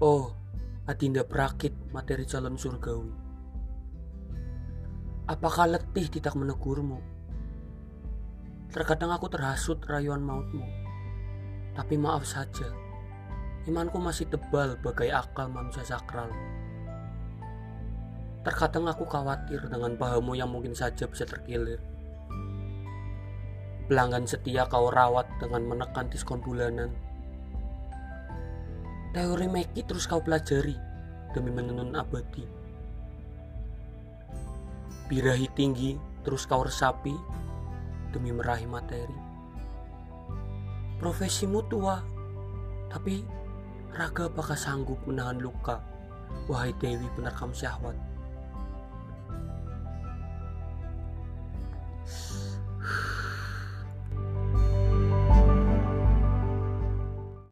Oh, Adinda Prakit materi calon surgawi. Apakah letih tidak menegurmu? Terkadang aku terhasut rayuan mautmu. Tapi maaf saja, imanku masih tebal bagai akal manusia sakral. Terkadang aku khawatir dengan pahamu yang mungkin saja bisa terkilir. Pelanggan setia kau rawat dengan menekan diskon bulanan Teori Meki terus kau pelajari demi menenun abadi. Birahi tinggi terus kau resapi demi meraih materi. Profesimu tua, tapi raga apakah sanggup menahan luka? Wahai Dewi penerkam syahwat.